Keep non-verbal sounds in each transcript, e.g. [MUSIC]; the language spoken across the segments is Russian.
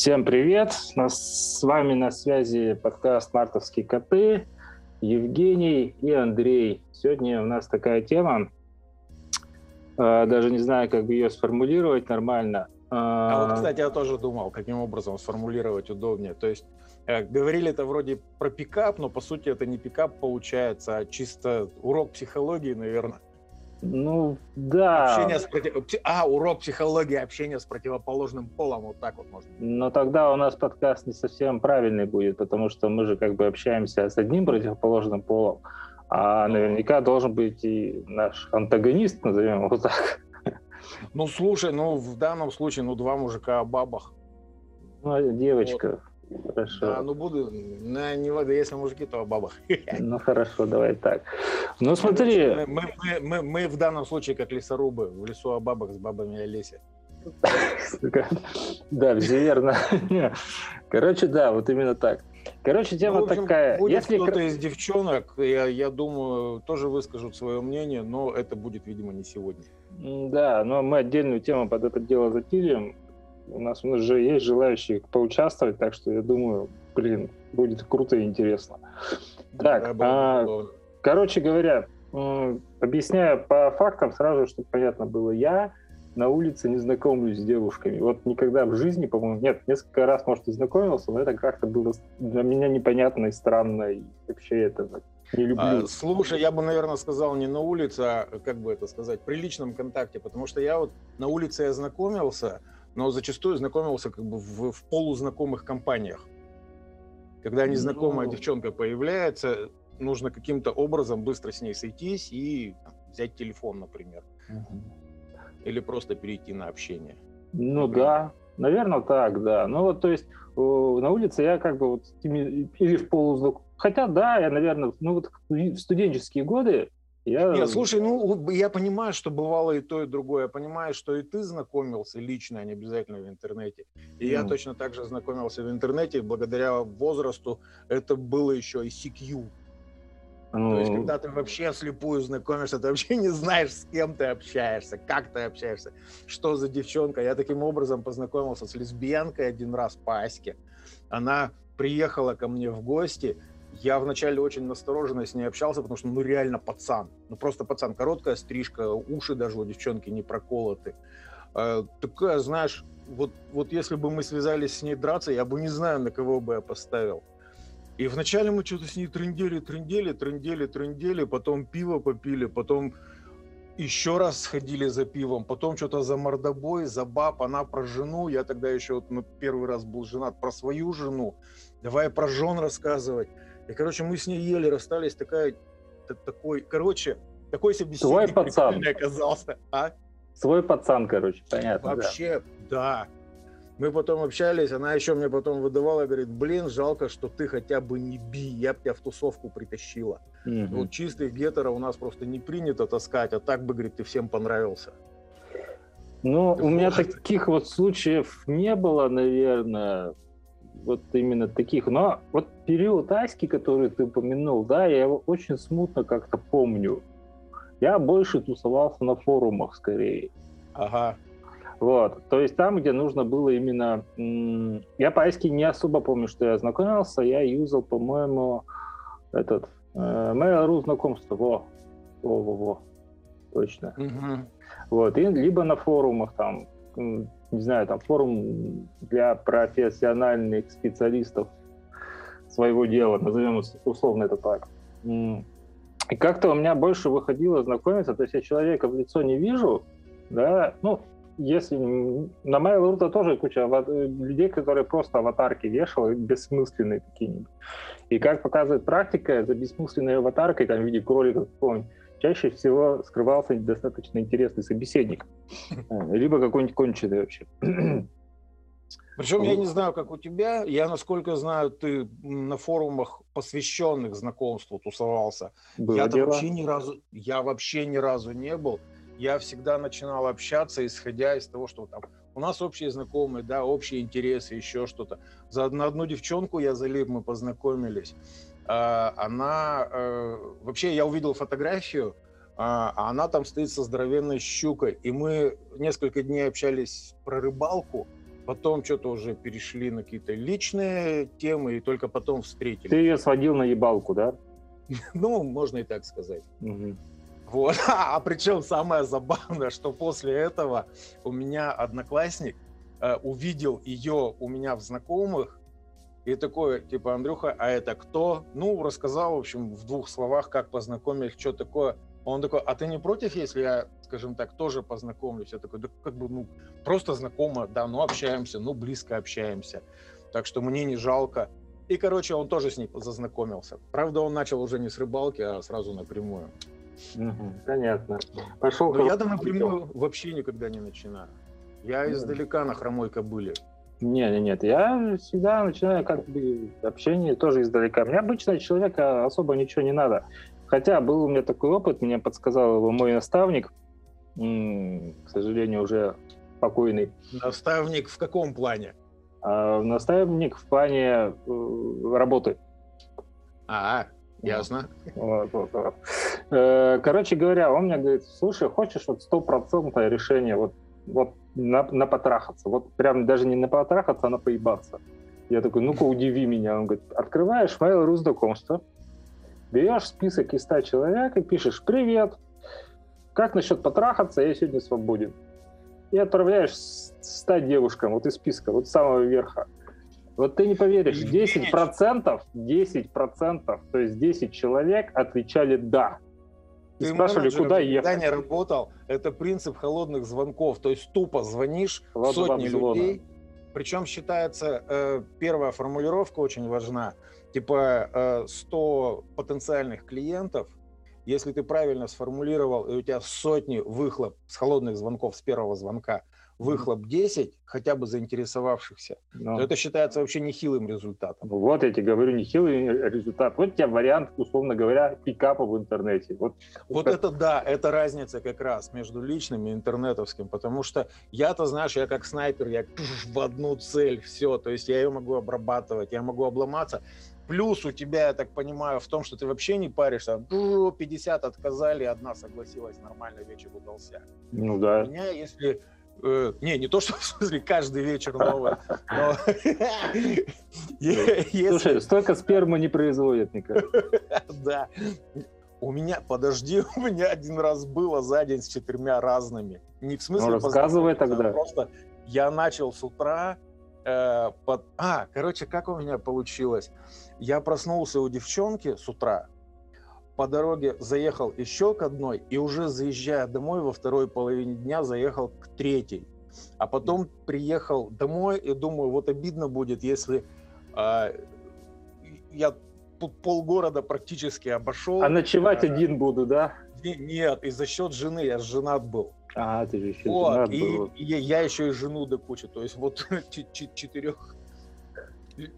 Всем привет! Нас, с вами на связи подкаст «Мартовские коты». Евгений и Андрей. Сегодня у нас такая тема, э, даже не знаю, как бы ее сформулировать нормально. А вот, кстати, я тоже думал, каким образом сформулировать удобнее. То есть э, говорили это вроде про пикап, но по сути это не пикап получается, а чисто урок психологии, наверное. Ну, да. Общение с против... А, урок психологии, общение с противоположным полом, вот так вот можно. Но тогда у нас подкаст не совсем правильный будет, потому что мы же как бы общаемся с одним противоположным полом, а наверняка должен быть и наш антагонист, назовем его так. Ну, слушай, ну, в данном случае, ну, два мужика о бабах. Ну, девочка. Вот. Хорошо. Да, ну буду, на, не вода, если мужики, то о бабах. [LAUGHS] Ну хорошо, давай так. Ну смотри. Мы, мы, мы, мы в данном случае как лесорубы, в лесу о бабах с бабами о лесе. Да, все верно. Короче, да, вот именно так. Короче, тема ну, общем, такая. Будет Если кто-то из девчонок, я, я думаю, тоже выскажут свое мнение, но это будет, видимо, не сегодня. Да, но мы отдельную тему под это дело затилим. У нас уже есть желающие поучаствовать, так что я думаю, блин, будет круто и интересно. Так, да, а, короче говоря, объясняя по фактам сразу, чтобы понятно было, я на улице не знакомлюсь с девушками. Вот никогда в жизни, по-моему, нет, несколько раз, может, и знакомился, но это как-то было для меня непонятно и странно, и вообще это не люблю. А, слушай, я бы, наверное, сказал не на улице, а, как бы это сказать, при личном контакте, потому что я вот на улице я знакомился, но зачастую знакомился как бы в, в полузнакомых компаниях. Когда незнакомая ну... девчонка появляется, нужно каким-то образом быстро с ней сойтись и там, взять телефон, например. Угу. Или просто перейти на общение. Ну например. да, наверное, так, да. Ну вот, то есть на улице я как бы вот или в полузнакомых. Хотя, да, я, наверное, ну вот в студенческие годы я... Нет, слушай, ну я понимаю, что бывало и то, и другое. Я понимаю, что и ты знакомился лично, а не обязательно в интернете. И mm. я точно так же знакомился в интернете. Благодаря возрасту это было еще ICQ. Mm. То есть, когда ты вообще слепую знакомишься, ты вообще [LAUGHS] не знаешь, с кем ты общаешься, как ты общаешься, что за девчонка. Я таким образом познакомился с лесбиянкой один раз по Аське. Она приехала ко мне в гости, я вначале очень настороженно с ней общался, потому что, ну, реально пацан. Ну, просто пацан. Короткая стрижка, уши даже у девчонки не проколоты. Э, такая, знаешь, вот, вот если бы мы связались с ней драться, я бы не знаю, на кого бы я поставил. И вначале мы что-то с ней трындели, трындели, трындели, трындели, потом пиво попили, потом еще раз сходили за пивом, потом что-то за мордобой, за баб, она про жену, я тогда еще вот, ну, первый раз был женат, про свою жену, давай про жен рассказывать. И, короче, мы с ней ели, расстались, такая, такой, короче, такой себе Свой пацан. оказался. А? Свой пацан, короче, понятно. Вообще, да. да. Мы потом общались, она еще мне потом выдавала, говорит, блин, жалко, что ты хотя бы не би, я бы тебя в тусовку притащила. Угу. Вот чистых гетеров у нас просто не принято таскать, а так бы, говорит, ты всем понравился. Ну, у меня таких вот случаев не было, наверное вот именно таких. Но вот период Аськи, который ты упомянул, да, я его очень смутно как-то помню. Я больше тусовался на форумах скорее. Ага. Вот, то есть там, где нужно было именно... Я по Аське не особо помню, что я знакомился, я юзал, по-моему, этот... Э, Mail.ru знакомство, во, во, во, во, точно. Угу. Вот, и либо на форумах там, не знаю, там форум для профессиональных специалистов своего дела, назовем условно это так. И как-то у меня больше выходило знакомиться, то есть я человека в лицо не вижу, да, ну, если на Mail.ru тоже куча людей, которые просто аватарки вешал, бессмысленные какие-нибудь. И как показывает практика, за бессмысленной аватаркой, там, в виде кролика какого-нибудь, чаще всего скрывался достаточно интересный собеседник, [LAUGHS] э, либо какой-нибудь конченый вообще. [CLEARS THROAT] Причем я не знаю, как у тебя, я, насколько знаю, ты на форумах, посвященных знакомству, тусовался. Было я дело. вообще ни разу, я вообще ни разу не был. Я всегда начинал общаться, исходя из того, что там у нас общие знакомые, да, общие интересы, еще что-то. За на одну девчонку я залип, мы познакомились. А, она... Э, вообще, я увидел фотографию, а, а она там стоит со здоровенной щукой. И мы несколько дней общались про рыбалку. потом что-то уже перешли на какие-то личные темы, и только потом встретили. Ты ее сводил на ебалку, да? [LAUGHS] Ну, можно и так сказать. Угу. Вот. [LAUGHS] А, а причем самое забавное, что после этого у меня одноклассник э, увидел ее у меня в знакомых, и такой, типа, Андрюха, а это кто? Ну, рассказал, в общем, в двух словах, как познакомились, что такое. Он такой, а ты не против, если я, скажем так, тоже познакомлюсь? Я такой, да как бы, ну, просто знакомо, да, ну, общаемся, ну, близко общаемся. Так что мне не жалко. И, короче, он тоже с ней зазнакомился. Правда, он начал уже не с рыбалки, а сразу напрямую. Угу, понятно. Пошел. Но я-то напрямую вообще никогда не начинаю. Я издалека на хромой кобыле. Нет, нет, нет. Я всегда начинаю как бы общение тоже издалека. Мне обычно человека особо ничего не надо. Хотя был у меня такой опыт, мне подсказал его мой наставник, к сожалению, уже покойный. Наставник в каком плане? А, наставник в плане э, работы. А, ясно. Вот, вот, вот. Э, короче говоря, он мне говорит, слушай, хочешь вот стопроцентное решение, вот, вот на, на потрахаться. Вот прям даже не на потрахаться, а на поебаться. Я такой, ну-ка, удиви меня. Он говорит, открываешь Mail.ru знакомства, берешь список из 100 человек и пишешь «Привет, как насчет потрахаться? Я сегодня свободен». И отправляешь 100 девушкам вот из списка, вот с самого верха. Вот ты не поверишь, 10%, 10%, то есть 10 человек отвечали «да». Ты спрашивали, куда ехать. не работал, это принцип холодных звонков. То есть тупо звонишь Ладно, сотни людей. Причем считается, э, первая формулировка очень важна. Типа э, 100 потенциальных клиентов, если ты правильно сформулировал, и у тебя сотни выхлоп с холодных звонков с первого звонка, выхлоп 10 хотя бы заинтересовавшихся, Но. то это считается вообще нехилым результатом. Вот я тебе говорю, нехилый результат. Вот у тебя вариант, условно говоря, пикапа в интернете. Вот, вот это... это да, это разница как раз между личным и интернетовским, потому что я-то, знаешь, я как снайпер, я в одну цель, все, то есть я ее могу обрабатывать, я могу обломаться. Плюс у тебя, я так понимаю, в том, что ты вообще не паришься. 50 отказали, одна согласилась, нормально вечер удался. Ну да. У меня, если Э, не, не то, что [LAUGHS] в смысле каждый вечер новое, но... [LAUGHS] Слушай, столько спермы не производят никак. [LAUGHS] Да. У меня, подожди, у меня один раз было за день с четырьмя разными. Не в смысле... Ну, рассказывай тогда. Просто я начал с утра э, под... А, короче, как у меня получилось? Я проснулся у девчонки с утра, по дороге заехал еще к одной, и уже заезжая домой во второй половине дня заехал к третьей. А потом приехал домой и думаю, вот обидно будет, если э, я полгорода практически обошел. А ночевать а, один буду, да? Нет, и за счет жены, я женат был. А, ты же еще вот, женат и, был. И я еще и жену до кучи, то есть вот [LAUGHS] четырех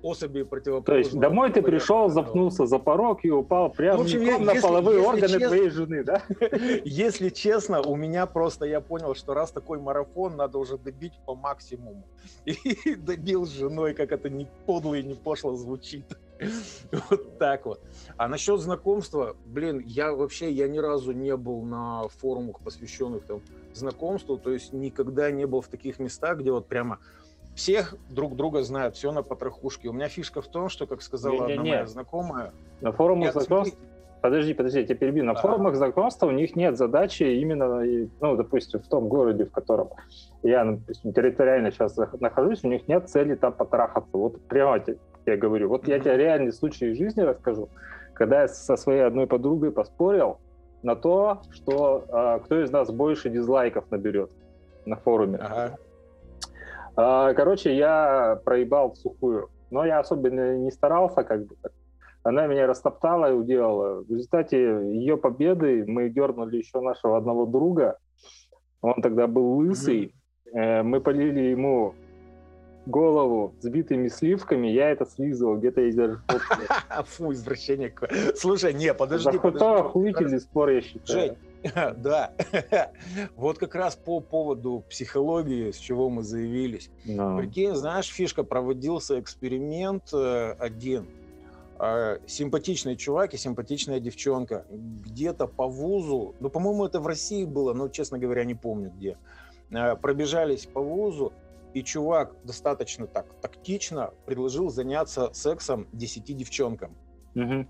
особи противоположного. То есть домой ты пришел, запнулся за порог и упал прямо в общем, я, на если, половые если органы честно, твоей жены, да? [LAUGHS] Если честно, у меня просто, я понял, что раз такой марафон, надо уже добить по максимуму. [LAUGHS] И добил с женой, как это не подло и не пошло звучит. [LAUGHS] Вот так вот. А насчет знакомства, блин, я вообще, я ни разу не был на форумах, посвященных там знакомству, то есть никогда не был в таких местах, где вот прямо всех друг друга знают, все на потрохушке. У меня фишка в том, что, как сказала не, не, одна не. моя знакомая... На форумах знакомств... Подожди, подожди, я тебя перебью. На а. форумах знакомства у них нет задачи именно, ну, допустим, в том городе, в котором я допустим, территориально сейчас нахожусь, у них нет цели там потрахаться. Вот прямо я говорю. Вот я тебе реальный случай из жизни расскажу. Когда я со своей одной подругой поспорил на то, что э, кто из нас больше дизлайков наберет на форуме. Ага. А, короче, я проебал в сухую. Но я особенно не старался, как бы. Она меня растоптала и уделала. В результате ее победы мы дернули еще нашего одного друга. Он тогда был лысый. Mm-hmm. Мы полили ему голову сбитыми сливками, я это слизывал, где-то есть даже [LAUGHS] Фу, извращение Слушай, не, подожди. За охуительный спор, я считаю. Жень, [LAUGHS] Да, [LAUGHS] вот как раз по поводу психологии, с чего мы заявились. No. Прикинь, знаешь, фишка, проводился эксперимент э, один. А, симпатичный чувак и симпатичная девчонка. Где-то по вузу, ну, по-моему, это в России было, но, честно говоря, не помню где. Э, пробежались по вузу, и чувак достаточно так тактично предложил заняться сексом 10 девчонкам. Угу.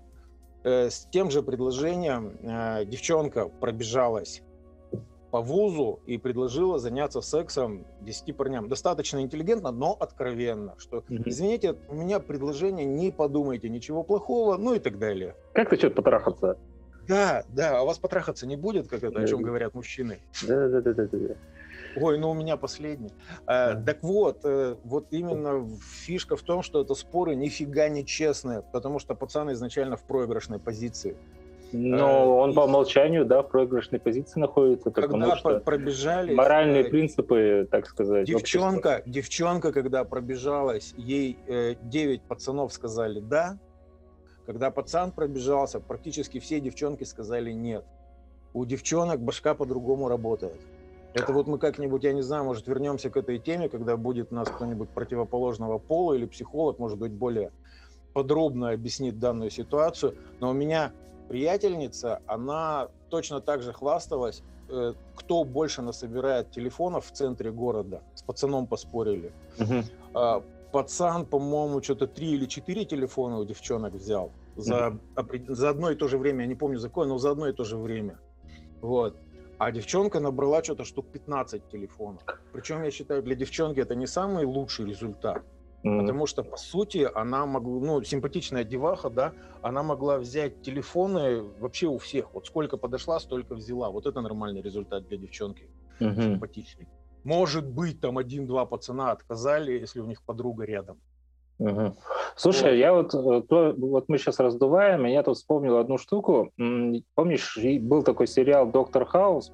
С тем же предложением э, девчонка пробежалась по вузу и предложила заняться сексом 10 парням. Достаточно интеллигентно, но откровенно. Что, извините, у меня предложение, не подумайте ничего плохого, ну и так далее. Как ты что-то потрахаться? Да, да, а у вас потрахаться не будет, как это, о чем говорят мужчины? Да, да, да, да, да. Ой, ну у меня последний. А, так вот, э, вот именно фишка в том, что это споры нифига не честные, потому что пацан изначально в проигрышной позиции. Но э, он по умолчанию, да, в проигрышной позиции находится. Когда что пробежали... Моральные э, принципы, так сказать. Девчонка, общества. девчонка, когда пробежалась, ей э, 9 пацанов сказали «да». Когда пацан пробежался, практически все девчонки сказали «нет». У девчонок башка по-другому работает. Это вот мы как-нибудь, я не знаю, может, вернемся к этой теме, когда будет у нас кто-нибудь противоположного пола или психолог, может быть, более подробно объяснит данную ситуацию. Но у меня приятельница, она точно так же хвасталась, э, кто больше насобирает телефонов в центре города. С пацаном поспорили. Угу. Пацан, по-моему, что-то три или четыре телефона у девчонок взял за, угу. за одно и то же время. Я не помню за какое, но за одно и то же время. Вот. А девчонка набрала что-то штук 15 телефонов. Причем, я считаю, для девчонки это не самый лучший результат. Mm-hmm. Потому что, по сути, она могла, ну, симпатичная деваха, да, она могла взять телефоны вообще у всех. Вот сколько подошла, столько взяла. Вот это нормальный результат для девчонки. Mm-hmm. Симпатичный. Может быть, там один-два пацана отказали, если у них подруга рядом. Угу. Слушай, вот. я вот, э, то, вот мы сейчас раздуваем, и я тут вспомнил одну штуку. Помнишь, был такой сериал «Доктор Хаус»,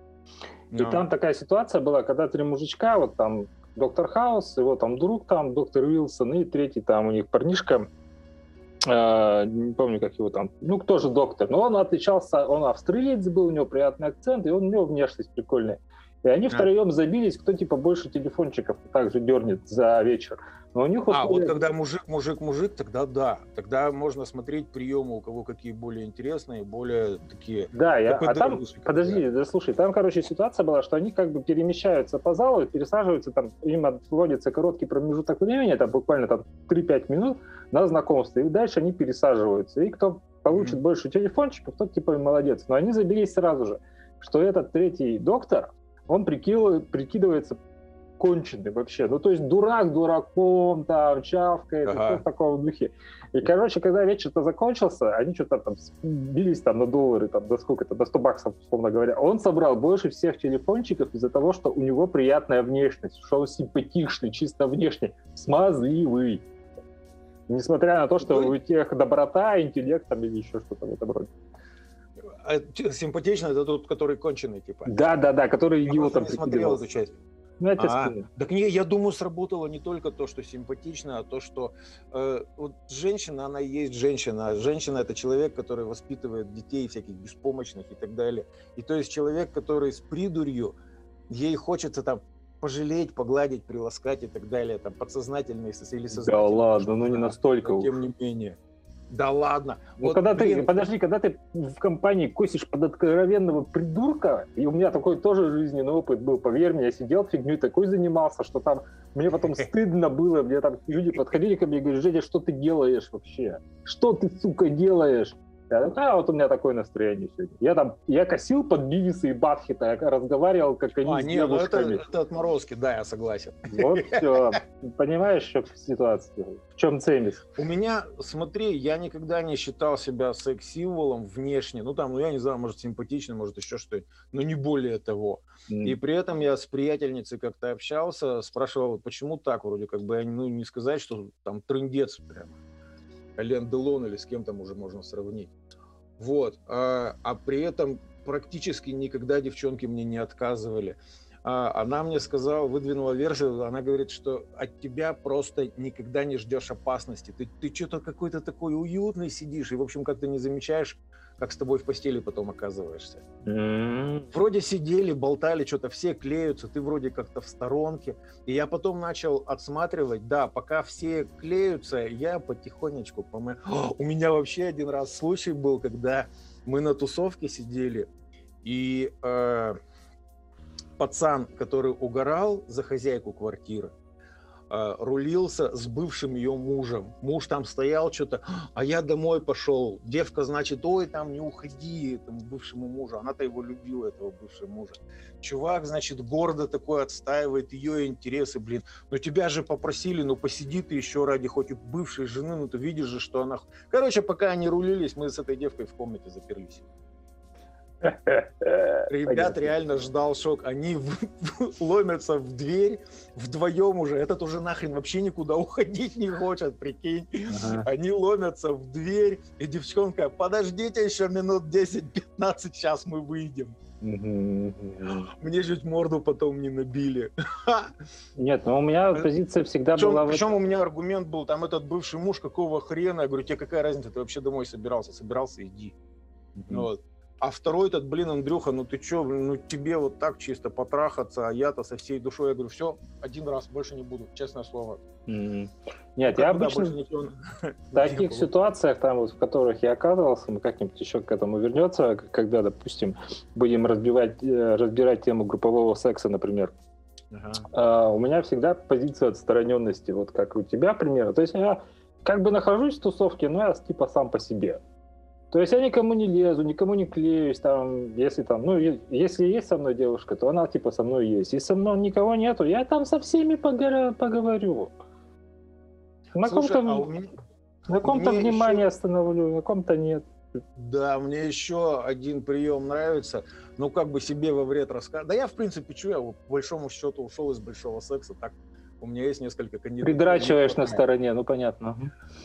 no. и там такая ситуация была, когда три мужичка, вот там Доктор Хаус, его там друг там, доктор Уилсон, и третий там у них парнишка, э, не помню, как его там, ну, кто же доктор, но он отличался, он австриец был, у него приятный акцент, и он, у него внешность прикольная. И они а. втроем забились, кто типа больше телефончиков также дернет за вечер. Но у них условия... А, вот когда мужик, мужик, мужик, тогда да. Тогда можно смотреть приемы, у кого какие более интересные, более такие... Да, я... а там, подожди, да, слушай, там, короче, ситуация была, что они как бы перемещаются по залу, пересаживаются, там им отводится короткий промежуток времени, это буквально там 3-5 минут на знакомство, и дальше они пересаживаются. И кто получит mm-hmm. больше телефончиков, тот типа молодец. Но они забились сразу же, что этот третий доктор, он прикидывает, прикидывается конченый вообще. Ну, то есть дурак дураком, там, чавкает, ага. все в таком духе. И, короче, когда вечер-то закончился, они что-то там бились там на доллары, там, до сколько-то, до 100 баксов, условно говоря. Он собрал больше всех телефончиков из-за того, что у него приятная внешность, что он симпатичный, чисто внешне, смазливый. Несмотря на то, что ну, у тех доброта, интеллект там или еще что-то в этом роде. А, симпатично это тот, который конченый, типа. Да, да, да, который его там смотрел эту часть. Ну, тебе а, Так не, я думаю, сработало не только то, что симпатично, а то, что э, вот женщина, она и есть женщина. А женщина это человек, который воспитывает детей всяких беспомощных и так далее. И то есть человек, который с придурью, ей хочется там пожалеть, погладить, приласкать и так далее, там подсознательно или сознательно. Да ладно, ну не настолько. Но, тем не менее. Да ладно. Ну, вот, когда блин, ты, подожди, когда ты в компании косишь под откровенного придурка, и у меня такой тоже жизненный опыт был, поверь мне, я сидел фигней такой занимался, что там мне потом [LAUGHS] стыдно было, мне там люди подходили ко мне и говорили, Женя, что ты делаешь вообще? Что ты, сука, делаешь? Я, а вот у меня такое настроение сегодня. Я там, я косил под Бивиса и Батхита, я разговаривал, как они а, с нет, девушками. Ну это, это отморозки, да, я согласен. Вот [LAUGHS] все. Понимаешь, что ситуация? В чем цемис? У меня, смотри, я никогда не считал себя секс-символом внешне. Ну там, ну я не знаю, может симпатичный, может еще что-то, но не более того. Mm. И при этом я с приятельницей как-то общался, спрашивал, почему так, вроде как бы, ну не сказать, что там трендец прямо. Лен Делон или с кем там уже можно сравнить. Вот. А, а при этом практически никогда девчонки мне не отказывали. А, она мне сказала, выдвинула версию, она говорит, что от тебя просто никогда не ждешь опасности. Ты, ты что-то какой-то такой уютный сидишь, и, в общем, как ты не замечаешь, как с тобой в постели потом оказываешься. Mm-hmm. Вроде сидели, болтали, что-то все клеются, ты вроде как-то в сторонке. И я потом начал отсматривать, да, пока все клеются, я потихонечку помы... [GASPS] У меня вообще один раз случай был, когда мы на тусовке сидели, и э, пацан, который угорал за хозяйку квартиры, рулился с бывшим ее мужем. Муж там стоял что-то, а я домой пошел. Девка, значит, ой, там не уходи этому бывшему мужу. Она-то его любила, этого бывшего мужа. Чувак, значит, гордо такой отстаивает ее интересы, блин. Но тебя же попросили, ну посиди ты еще ради хоть и бывшей жены, ну ты видишь же, что она... Короче, пока они рулились, мы с этой девкой в комнате заперлись. [LAUGHS] Ребят реально ждал шок. Они ломятся в дверь вдвоем уже. Этот уже нахрен вообще никуда [LAUGHS] уходить не хочет, прикинь. Ага. Они ломятся в дверь, и девчонка, подождите еще минут 10-15, сейчас мы выйдем. Мне чуть морду потом не набили. [LAUGHS] Нет, но у меня э, позиция всегда причем, была... Причем у меня аргумент был, там этот бывший муж, какого хрена? Я говорю, тебе какая разница, ты вообще домой собирался? Собирался, иди. Вот. А второй этот, блин, Андрюха, ну ты чё, ну тебе вот так чисто потрахаться, а я-то со всей душой, я говорю, все, один раз, больше не буду, честное слово. Mm-hmm. Нет, ну, я обычно в [LAUGHS] таких ситуациях, там вот, в которых я оказывался, мы как-нибудь еще к этому вернется, когда, допустим, будем разбивать, э, разбирать тему группового секса, например, Ага. А, у меня всегда позиция отстраненности, вот как у тебя примерно. То есть я как бы нахожусь в тусовке, но я типа сам по себе. То есть я никому не лезу, никому не клеюсь, там, если там, ну, если есть со мной девушка, то она типа со мной есть. Если со мной никого нету, я там со всеми поговорю. На ком-то, а меня... на ком-то внимание еще... остановлю, на ком-то нет. Да, мне еще один прием нравится. Ну, как бы себе во вред рассказать. Да я, в принципе, что я, по большому счету, ушел из большого секса так у меня есть несколько кандидатов. Придрачиваешь на стороне, ну понятно.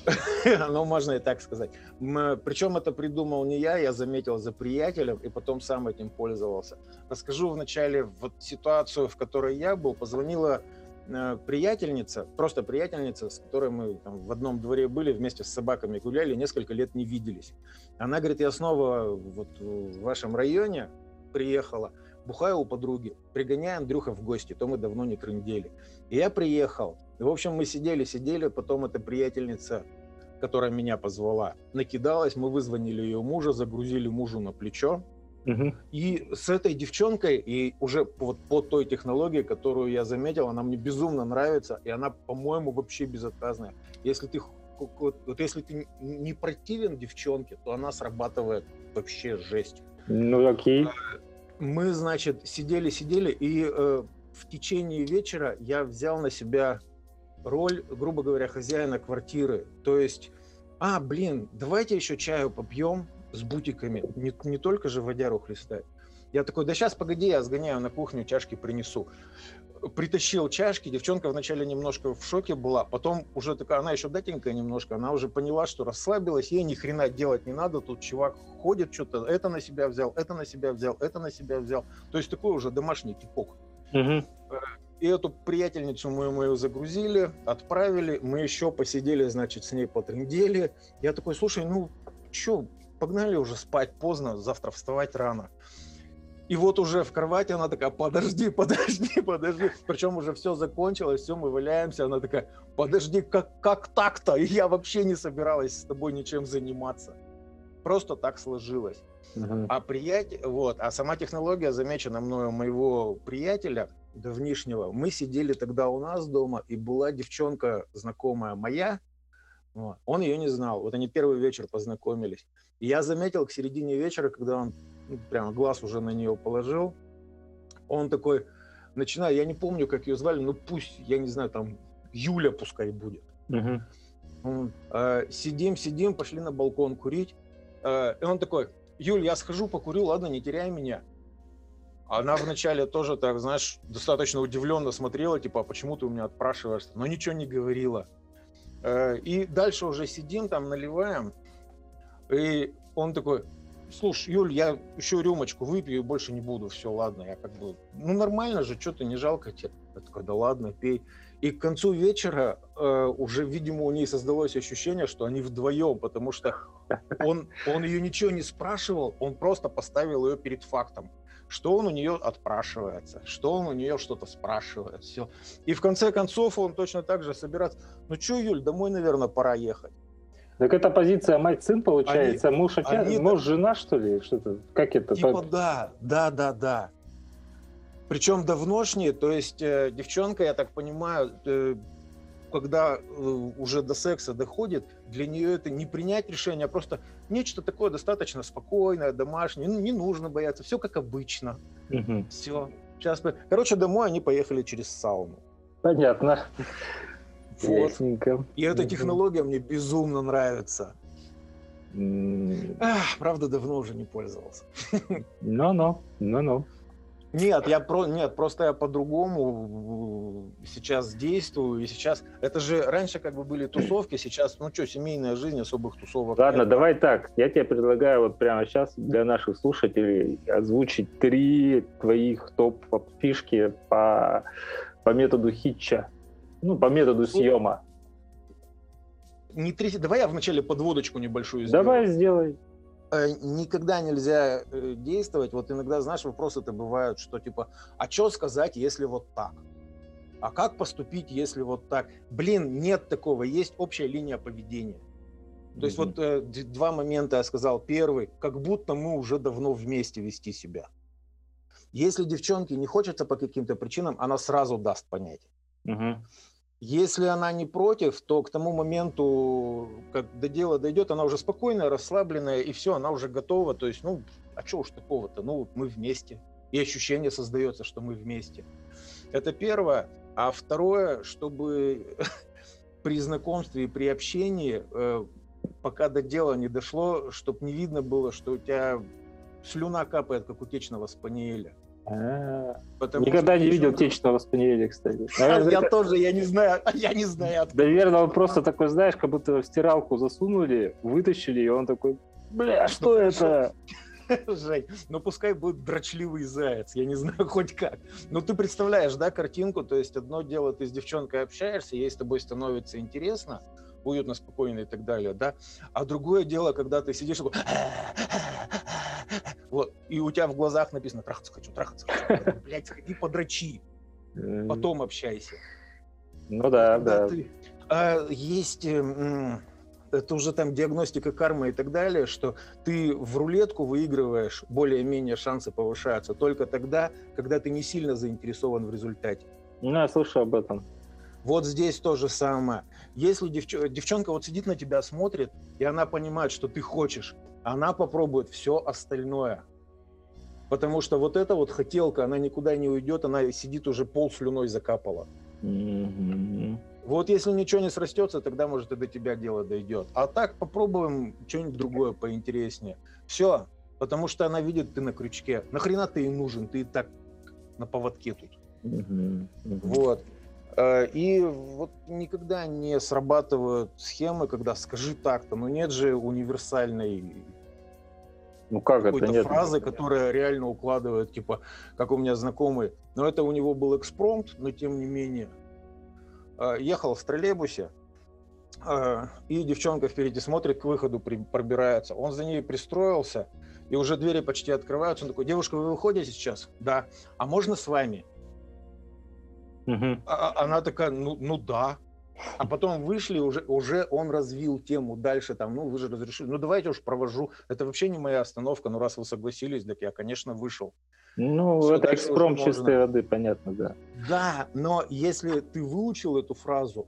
[LAUGHS] Ну, можно и так сказать. Причем это придумал не я, я заметил за приятелем, и потом сам этим пользовался. Расскажу вначале вот ситуацию, в которой я был. Позвонила э, приятельница, просто приятельница, с которой мы там, в одном дворе были, вместе с собаками гуляли, несколько лет не виделись. Она говорит, я снова вот в вашем районе приехала, бухаю у подруги, пригоняю Андрюха в гости, то мы давно не крындели. И я приехал. И, в общем, мы сидели, сидели, потом эта приятельница, которая меня позвала, накидалась, мы вызвонили ее мужа, загрузили мужу на плечо, Угу. И с этой девчонкой, и уже вот по той технологии, которую я заметил, она мне безумно нравится, и она, по-моему, вообще безотказная. Если ты вот, вот если ты не противен девчонке, то она срабатывает вообще жесть. Ну окей. Мы, значит, сидели, сидели, и э, в течение вечера я взял на себя роль, грубо говоря, хозяина квартиры. То есть, а, блин, давайте еще чаю попьем с бутиками, не, не только же водяру хлестать. Я такой, да сейчас, погоди, я сгоняю на кухню, чашки принесу. Притащил чашки, девчонка вначале немножко в шоке была, потом уже такая, она еще датенькая немножко, она уже поняла, что расслабилась, ей ни хрена делать не надо, тут чувак ходит, что-то это на себя взял, это на себя взял, это на себя взял. То есть такой уже домашний типок. Угу. И эту приятельницу мы мою загрузили, отправили, мы еще посидели, значит, с ней потрындели. Я такой, слушай, ну, что, погнали уже спать поздно, завтра вставать рано. И вот уже в кровати она такая, подожди, [LAUGHS] подожди, подожди. Причем уже все закончилось, все, мы валяемся. Она такая, подожди, как, как так-то? Я вообще не собиралась с тобой ничем заниматься. Просто так сложилось. Uh-huh. А приятель, вот, а сама технология замечена мною моего приятеля давнишнего. Мы сидели тогда у нас дома, и была девчонка знакомая моя, вот. Он ее не знал. Вот они первый вечер познакомились. И я заметил к середине вечера, когда он ну, прямо глаз уже на нее положил, он такой, начинает, я не помню, как ее звали, ну пусть, я не знаю, там Юля пускай будет. Угу. Он, э, сидим, сидим, пошли на балкон курить. Э, и он такой, Юль, я схожу, покурю, ладно, не теряй меня. Она вначале тоже так, знаешь, достаточно удивленно смотрела, типа, а почему ты у меня отпрашиваешься? Но ничего не говорила. Э, и дальше уже сидим там, наливаем. И он такой, слушай, Юль, я еще рюмочку выпью и больше не буду. Все, ладно, я как бы, ну нормально же, что-то не жалко тебе. Я такой, да ладно, пей. И к концу вечера э, уже, видимо, у ней создалось ощущение, что они вдвоем, потому что он, он ее ничего не спрашивал, он просто поставил ее перед фактом, что он у нее отпрашивается, что он у нее что-то спрашивает, все. И в конце концов он точно так же собирается. Ну что, Юль, домой, наверное, пора ехать. Так это позиция мать-сын получается, они, муж отец, они, муж жена что ли, что-то, как это? Типа да, да, да, да. Причем давношние, то есть э, девчонка, я так понимаю, э, когда э, уже до секса доходит, для нее это не принять решение, а просто нечто такое достаточно спокойное, домашнее, ну, не нужно бояться, все как обычно. Угу. Все. Сейчас, короче, домой они поехали через сауну. Понятно. Вот. И эта технология мне безумно нравится. Ах, правда, давно уже не пользовался. [LAUGHS] Ну-ну, ну-ну. Нет, я про нет, просто я по-другому сейчас действую, и сейчас это же раньше как бы были тусовки, сейчас ну что, семейная жизнь, особых тусовок. Ладно, нет. давай так. Я тебе предлагаю вот прямо сейчас для наших слушателей озвучить три твоих топ фишки по по методу Хитча, ну по методу ну, съема. Не три. Давай я вначале подводочку небольшую сделаю. Давай сделай. Э, никогда нельзя э, действовать. Вот иногда, знаешь, вопросы-то бывают, что типа, а что сказать, если вот так? А как поступить, если вот так? Блин, нет такого. Есть общая линия поведения. То есть вот э, два момента я сказал. Первый, как будто мы уже давно вместе вести себя. Если девчонке не хочется по каким-то причинам, она сразу даст понять. Угу. Если она не против, то к тому моменту, как до дела дойдет, она уже спокойная, расслабленная, и все, она уже готова. То есть, ну, а что уж такого-то? Ну, мы вместе. И ощущение создается, что мы вместе. Это первое. А второе, чтобы [LAUGHS] при знакомстве и при общении, э, пока до дела не дошло, чтобы не видно было, что у тебя слюна капает, как у течного спаниеля. А, Никогда не видел течного спаниеля, кстати. Я тоже, я не знаю, [LAUGHS] я не знаю. Наверное, он просто такой, знаешь, как будто в стиралку засунули, вытащили, и он такой, бля, что [LAUGHS] это? [LAUGHS] Жень, ну пускай будет дрочливый заяц, я не знаю хоть как. Ну ты представляешь, да, картинку, то есть одно дело, ты с девчонкой общаешься, ей с тобой становится интересно, уютно, спокойно и так далее, да, а другое дело, когда ты сидишь такой, вот, и у тебя в глазах написано «трахаться хочу, трахаться хочу». Блядь, сходи подрачи. Потом общайся. Ну да, да. Ты, а, есть это уже там диагностика кармы и так далее, что ты в рулетку выигрываешь, более-менее шансы повышаются только тогда, когда ты не сильно заинтересован в результате. Ну, я слышал об этом. Вот здесь то же самое. Если девч... девчонка вот сидит на тебя, смотрит, и она понимает, что ты хочешь, она попробует все остальное. Потому что вот эта вот хотелка, она никуда не уйдет, она сидит уже пол слюной закапала. Mm-hmm. Вот если ничего не срастется, тогда, может, и до тебя дело дойдет. А так попробуем что-нибудь другое поинтереснее. Все, потому что она видит, ты на крючке. Нахрена ты ей нужен? Ты и так на поводке тут. Mm-hmm. Mm-hmm. Вот. Э, и вот никогда не срабатывают схемы, когда скажи так-то, но нет же универсальной ну как это нет? фразы, которая реально укладывает, типа, как у меня знакомый, но это у него был экспромт, но тем не менее. Э, ехал в троллейбусе, э, и девчонка впереди смотрит, к выходу пробирается. Он за ней пристроился, и уже двери почти открываются. Он такой, девушка, вы выходите сейчас? Да. А можно с вами? Угу. А, она такая, ну, ну да. А потом вышли, уже, уже он развил тему дальше, там, ну, вы же разрешили, ну, давайте уж провожу. Это вообще не моя остановка, но раз вы согласились, так я, конечно, вышел. Ну, Все, это экспром чистой воды, понятно, да. Да, но если ты выучил эту фразу,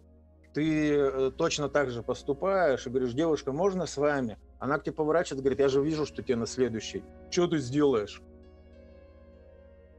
ты э, точно так же поступаешь и говоришь, девушка, можно с вами? Она к тебе поворачивается, говорит, я же вижу, что тебе на следующий. Что ты сделаешь?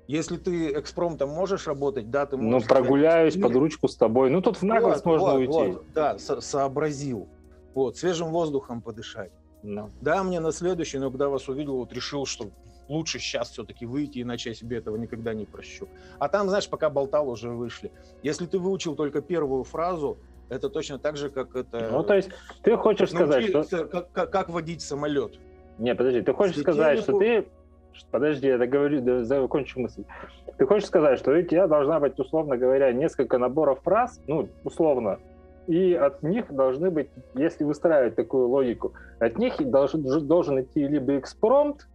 Если ты экспромтом можешь работать, да, ты ну, можешь... Ну, прогуляюсь под ручку с тобой. Ну, тут в наглость вот, можно вот, уйти. Вот, да, со сообразил. Вот, свежим воздухом подышать. No. Да, мне на следующий, но когда вас увидел, вот решил, что лучше сейчас все-таки выйти, иначе я себе этого никогда не прощу. А там, знаешь, пока болтал, уже вышли. Если ты выучил только первую фразу, это точно так же, как это... Ну, то есть ты хочешь сказать, что... Как, как, как водить самолет. Не, подожди, ты хочешь сказать, что ты Подожди, я договорю, закончу мысль. Ты хочешь сказать, что у тебя должна быть, условно говоря, несколько наборов фраз, ну, условно, и от них должны быть, если выстраивать такую логику, от них должен, должен идти либо экспромт,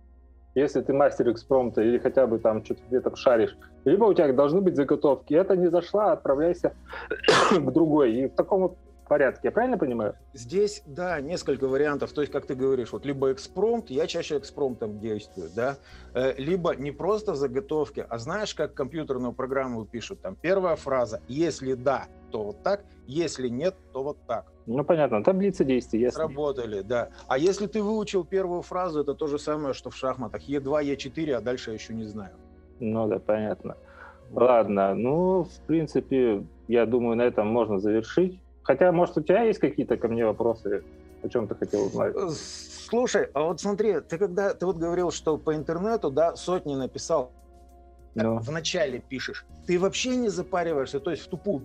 если ты мастер экспромта или хотя бы там что-то где-то шаришь, либо у тебя должны быть заготовки. Это не зашла, отправляйся [COUGHS] к другой. И в таком вот порядке, я правильно понимаю? Здесь, да, несколько вариантов. То есть, как ты говоришь, вот либо экспромт, я чаще экспромтом действую, да, э, либо не просто в заготовке, а знаешь, как компьютерную программу пишут, там, первая фраза, если да, то вот так, если нет, то вот так. Ну, понятно, таблица действий, ясно. Сработали, да. А если ты выучил первую фразу, это то же самое, что в шахматах. Е2, Е4, а дальше я еще не знаю. Ну да, понятно. Ладно, ну, в принципе, я думаю, на этом можно завершить. Хотя, может, у тебя есть какие-то ко мне вопросы, о чем ты хотел узнать? Э, слушай, а вот смотри, ты когда ты вот говорил, что по интернету, да, сотни написал, ну. в начале пишешь, ты вообще не запариваешься, то есть в тупую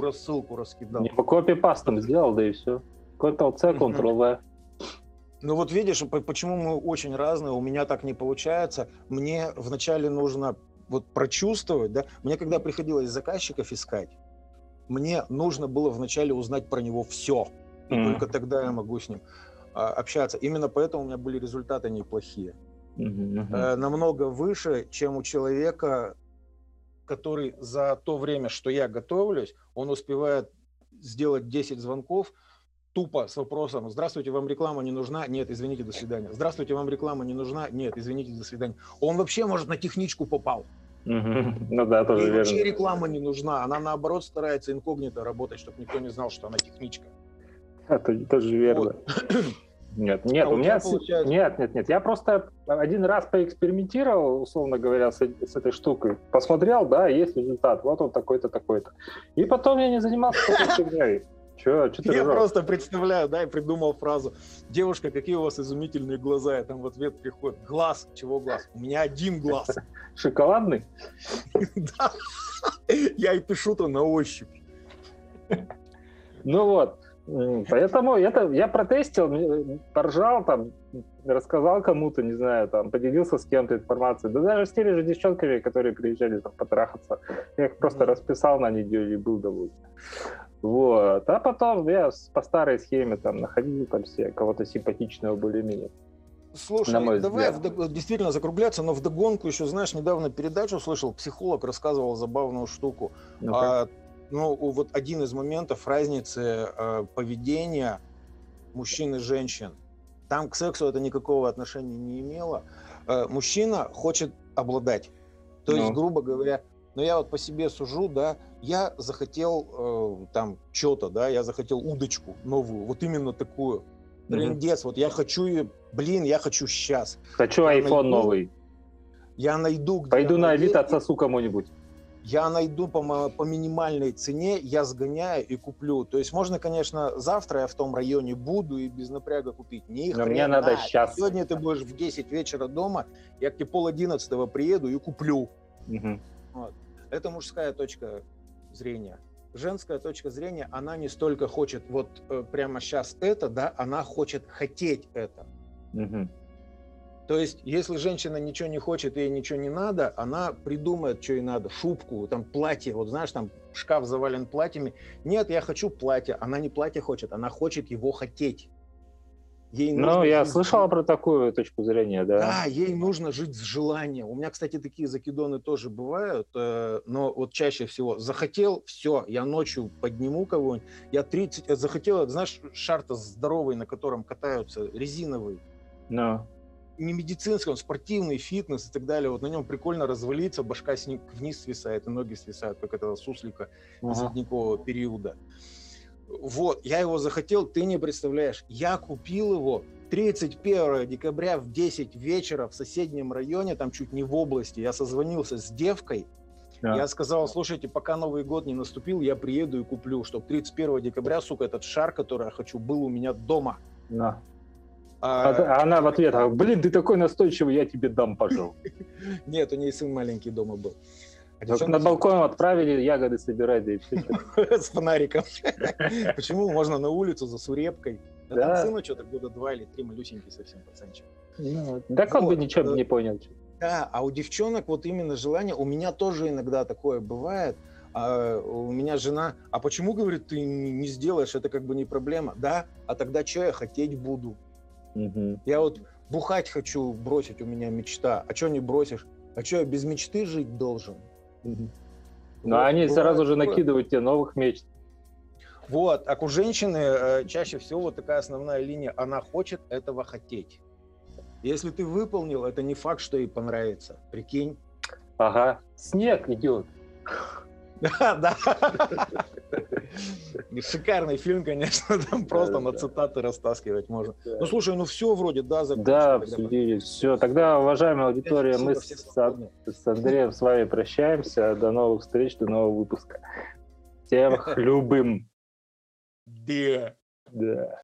рассылку раскидал. Не, копи-пастом сделал, да и все. Ctrl-C, Ctrl-V. Ну вот видишь, почему мы очень разные, у меня так не получается. Мне вначале нужно вот прочувствовать, да, мне когда приходилось заказчиков искать, мне нужно было вначале узнать про него все, и mm-hmm. только тогда я могу с ним а, общаться. Именно поэтому у меня были результаты неплохие, mm-hmm. э, намного выше, чем у человека, который за то время, что я готовлюсь, он успевает сделать 10 звонков, тупо с вопросом «Здравствуйте, вам реклама не нужна?» «Нет, извините, до свидания». «Здравствуйте, вам реклама не нужна?» «Нет, извините, до свидания». Он вообще, может, на техничку попал. Ну да, тоже Ей верно. вообще реклама не нужна. Она, наоборот, старается инкогнито работать, чтобы никто не знал, что она техничка. [LAUGHS] Это тоже верно. Нет, [CLEARS THROAT] нет, а у меня получается... нет, нет, нет. Я просто один раз поэкспериментировал, условно говоря, с, с этой штукой. Посмотрел, да, есть результат. Вот он такой-то, такой-то. И потом я не занимался [LAUGHS] фигней. Че, че ты Я ржешь? просто представляю, да, и придумал фразу. Девушка, какие у вас изумительные глаза. И там в ответ приходит. Глаз. Чего глаз? У меня один глаз. [LAUGHS] Шоколадный? [LAUGHS] Да. Я и пишу-то на ощупь. Ну вот. Поэтому это я протестил, поржал там, рассказал кому-то, не знаю, там, поделился с кем-то информацией. Да даже с теми же девчонками, которые приезжали там потрахаться. Я их просто расписал на неделю и был доволен. Вот. А потом я по старой схеме там находил там все кого-то симпатичного более-менее. Слушай, давай в, действительно закругляться, но в догонку еще, знаешь, недавно передачу слышал, психолог рассказывал забавную штуку. Ну, а, ну вот один из моментов разницы э, поведения мужчин и женщин. Там к сексу это никакого отношения не имело. Э, мужчина хочет обладать. То ну. есть, грубо говоря, но я вот по себе сужу, да, я захотел э, там что-то, да, я захотел удочку новую, вот именно такую. Трендец, mm-hmm. вот я хочу ее, блин, я хочу сейчас. Хочу я iPhone найду, новый. Я найду, где Пойду на Авито отсосу кому-нибудь. Я найду по, по минимальной цене, я сгоняю и куплю. То есть можно, конечно, завтра я в том районе буду и без напряга купить. Не Но мне надо сейчас. Сегодня ты будешь в 10 вечера дома, я к тебе пол одиннадцатого приеду и куплю. Угу. Вот. Это мужская точка зрения. Женская точка зрения, она не столько хочет вот э, прямо сейчас это, да, она хочет хотеть это. Угу. То есть, если женщина ничего не хочет, ей ничего не надо, она придумает, что ей надо. Шубку, там платье, вот знаешь, там шкаф завален платьями. Нет, я хочу платье. Она не платье хочет, она хочет его хотеть. Ей ну, я жить... слышал про такую точку зрения, да. Да, ей нужно жить с желанием. У меня, кстати, такие закидоны тоже бывают, э, но вот чаще всего захотел, все, я ночью подниму кого-нибудь, я 30, э, захотел, знаешь, шар-то здоровый, на котором катаются, резиновый. No. Не медицинский, он спортивный, фитнес и так далее. Вот на нем прикольно развалиться, башка вниз свисает, и ноги свисают, как этого суслика uh-huh. из ледникового периода. Вот, я его захотел, ты не представляешь. Я купил его 31 декабря в 10 вечера в соседнем районе, там чуть не в области. Я созвонился с девкой. Да. Я сказал, слушайте, пока Новый год не наступил, я приеду и куплю, чтобы 31 декабря, сука, этот шар, который я хочу, был у меня дома. Да. А, а она в ответ, блин, ты такой настойчивый, я тебе дам, пожалуйста. [LAUGHS] Нет, у нее сын маленький дома был. А на балкон отправили ягоды собирать, да и все. [LAUGHS] С фонариком. [LAUGHS] Почему? Можно на улицу за сурепкой. Да там сыну что-то года два или три, малюсенький совсем пацанчик. Ну, так он бы ничего не понял. Да, а у девчонок вот именно желание, у меня тоже иногда такое бывает, а у меня жена, а почему, говорит, ты не сделаешь, это как бы не проблема. Да, а тогда что я хотеть буду? Угу. Я вот бухать хочу бросить, у меня мечта. А что не бросишь? А что я без мечты жить должен? Но вот, они сразу же накидывают тебе новых мечт. Вот, а у женщины э, чаще всего вот такая основная линия, она хочет этого хотеть. Если ты выполнил, это не факт, что ей понравится. Прикинь. Ага, снег идет. [LAUGHS] Да, да. [LAUGHS] Шикарный фильм, конечно, [LAUGHS] там просто на цитаты растаскивать можно. Ну, слушай, ну все вроде, да, Да, обсудили, все. Тогда, уважаемая аудитория, мы с Андреем с вами прощаемся. До новых встреч, до нового выпуска. Всем [LAUGHS] любым. Да. Да.